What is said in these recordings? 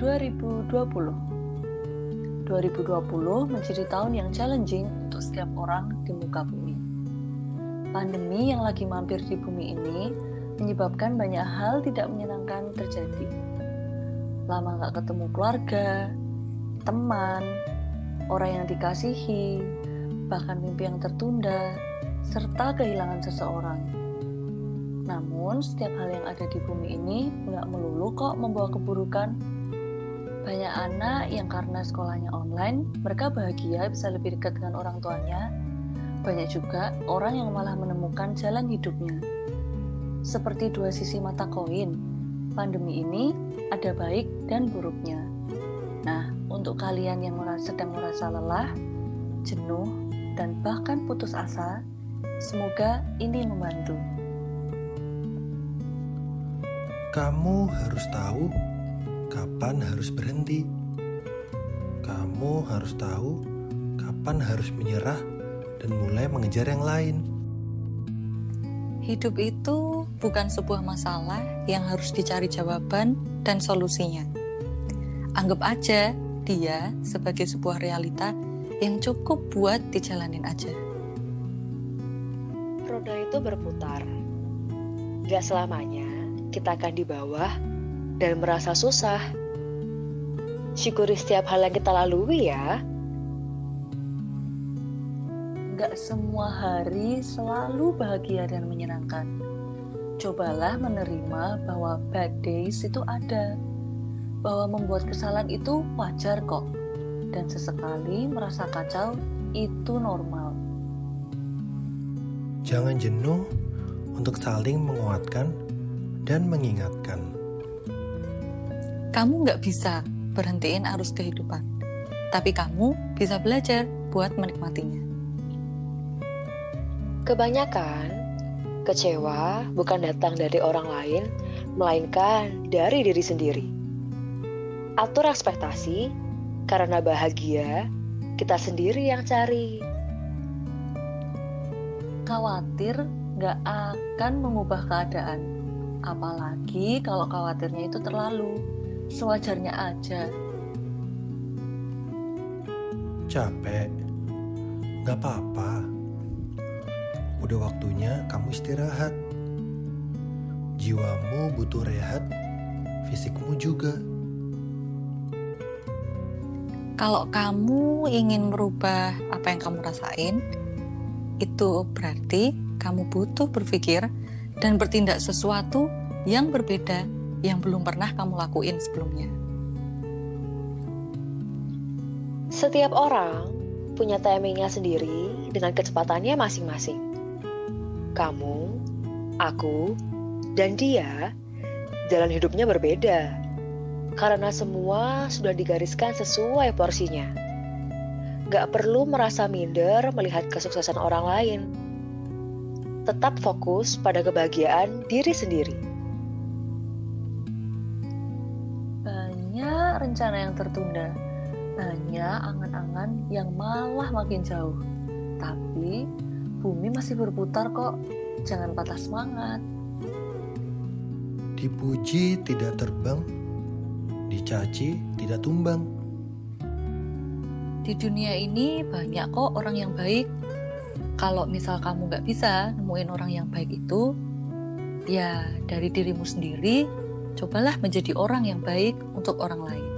2020 2020 menjadi tahun yang challenging untuk setiap orang di muka bumi. Pandemi yang lagi mampir di bumi ini menyebabkan banyak hal tidak menyenangkan terjadi. Lama gak ketemu keluarga, teman, orang yang dikasihi, bahkan mimpi yang tertunda, serta kehilangan seseorang. Namun, setiap hal yang ada di bumi ini nggak melulu kok membawa keburukan. Banyak anak yang karena sekolahnya online, mereka bahagia bisa lebih dekat dengan orang tuanya. Banyak juga orang yang malah menemukan jalan hidupnya. Seperti dua sisi mata koin, pandemi ini ada baik dan buruknya. Nah, untuk kalian yang sedang merasa lelah, jenuh, dan bahkan putus asa, semoga ini membantu. Kamu harus tahu kapan harus berhenti. Kamu harus tahu kapan harus menyerah dan mulai mengejar yang lain. Hidup itu bukan sebuah masalah yang harus dicari jawaban dan solusinya. Anggap aja dia sebagai sebuah realita yang cukup buat dijalanin aja. Roda itu berputar. Gak selamanya kita akan di bawah dan merasa susah. Syukuri setiap hal yang kita lalui ya. Gak semua hari selalu bahagia dan menyenangkan. Cobalah menerima bahwa bad days itu ada. Bahwa membuat kesalahan itu wajar kok. Dan sesekali merasa kacau itu normal. Jangan jenuh untuk saling menguatkan dan mengingatkan. Kamu nggak bisa berhentiin arus kehidupan, tapi kamu bisa belajar buat menikmatinya. Kebanyakan kecewa bukan datang dari orang lain, melainkan dari diri sendiri. Atur ekspektasi karena bahagia kita sendiri yang cari. Khawatir nggak akan mengubah keadaan Apalagi kalau khawatirnya itu terlalu, sewajarnya aja. Capek? Gak apa-apa. Udah waktunya kamu istirahat. Jiwamu butuh rehat, fisikmu juga. Kalau kamu ingin merubah apa yang kamu rasain, itu berarti kamu butuh berpikir dan bertindak sesuatu yang berbeda yang belum pernah kamu lakuin sebelumnya. Setiap orang punya timingnya sendiri dengan kecepatannya masing-masing. Kamu, aku, dan dia jalan hidupnya berbeda karena semua sudah digariskan sesuai porsinya. Gak perlu merasa minder melihat kesuksesan orang lain tetap fokus pada kebahagiaan diri sendiri. Rencana yang tertunda, banyak angan-angan yang malah makin jauh. Tapi bumi masih berputar kok, jangan patah semangat. Dipuji tidak terbang, dicaci tidak tumbang. Di dunia ini banyak kok orang yang baik, kalau misal kamu nggak bisa nemuin orang yang baik itu, ya dari dirimu sendiri, cobalah menjadi orang yang baik untuk orang lain.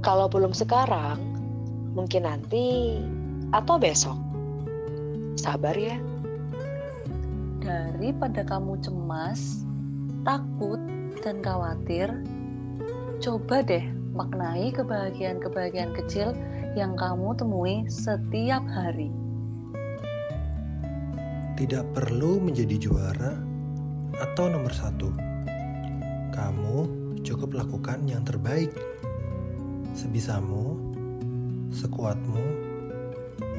Kalau belum sekarang, mungkin nanti atau besok. Sabar ya. Daripada kamu cemas, takut, dan khawatir, coba deh maknai kebahagiaan-kebahagiaan kecil yang kamu temui setiap hari. Tidak perlu menjadi juara atau nomor satu. Kamu cukup lakukan yang terbaik. Sebisamu, sekuatmu,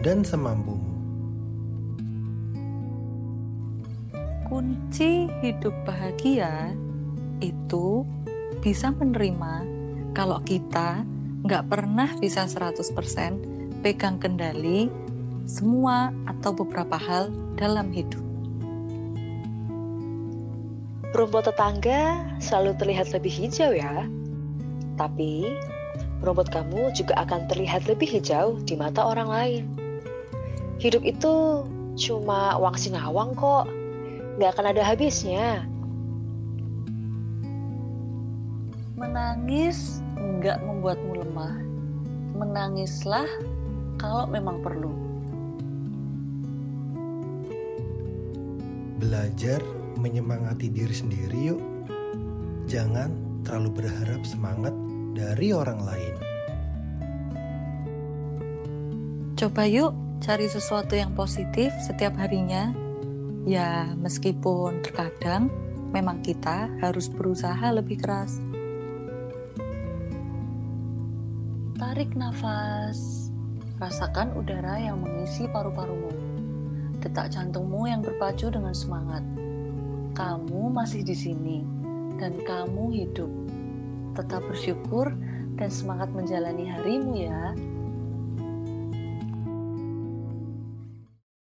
dan semampumu. Kunci hidup bahagia itu bisa menerima kalau kita nggak pernah bisa 100% pegang kendali semua atau beberapa hal dalam hidup. Rumput tetangga selalu terlihat lebih hijau ya. Tapi, rumput kamu juga akan terlihat lebih hijau di mata orang lain. Hidup itu cuma wang sinawang kok, nggak akan ada habisnya. Menangis nggak membuatmu lemah. Menangislah kalau memang perlu. Belajar menyemangati diri sendiri yuk. Jangan terlalu berharap semangat dari orang lain. Coba yuk cari sesuatu yang positif setiap harinya. Ya, meskipun terkadang memang kita harus berusaha lebih keras. Tarik nafas. Rasakan udara yang mengisi paru-parumu. Detak jantungmu yang berpacu dengan semangat. Kamu masih di sini dan kamu hidup. Tetap bersyukur dan semangat menjalani harimu ya.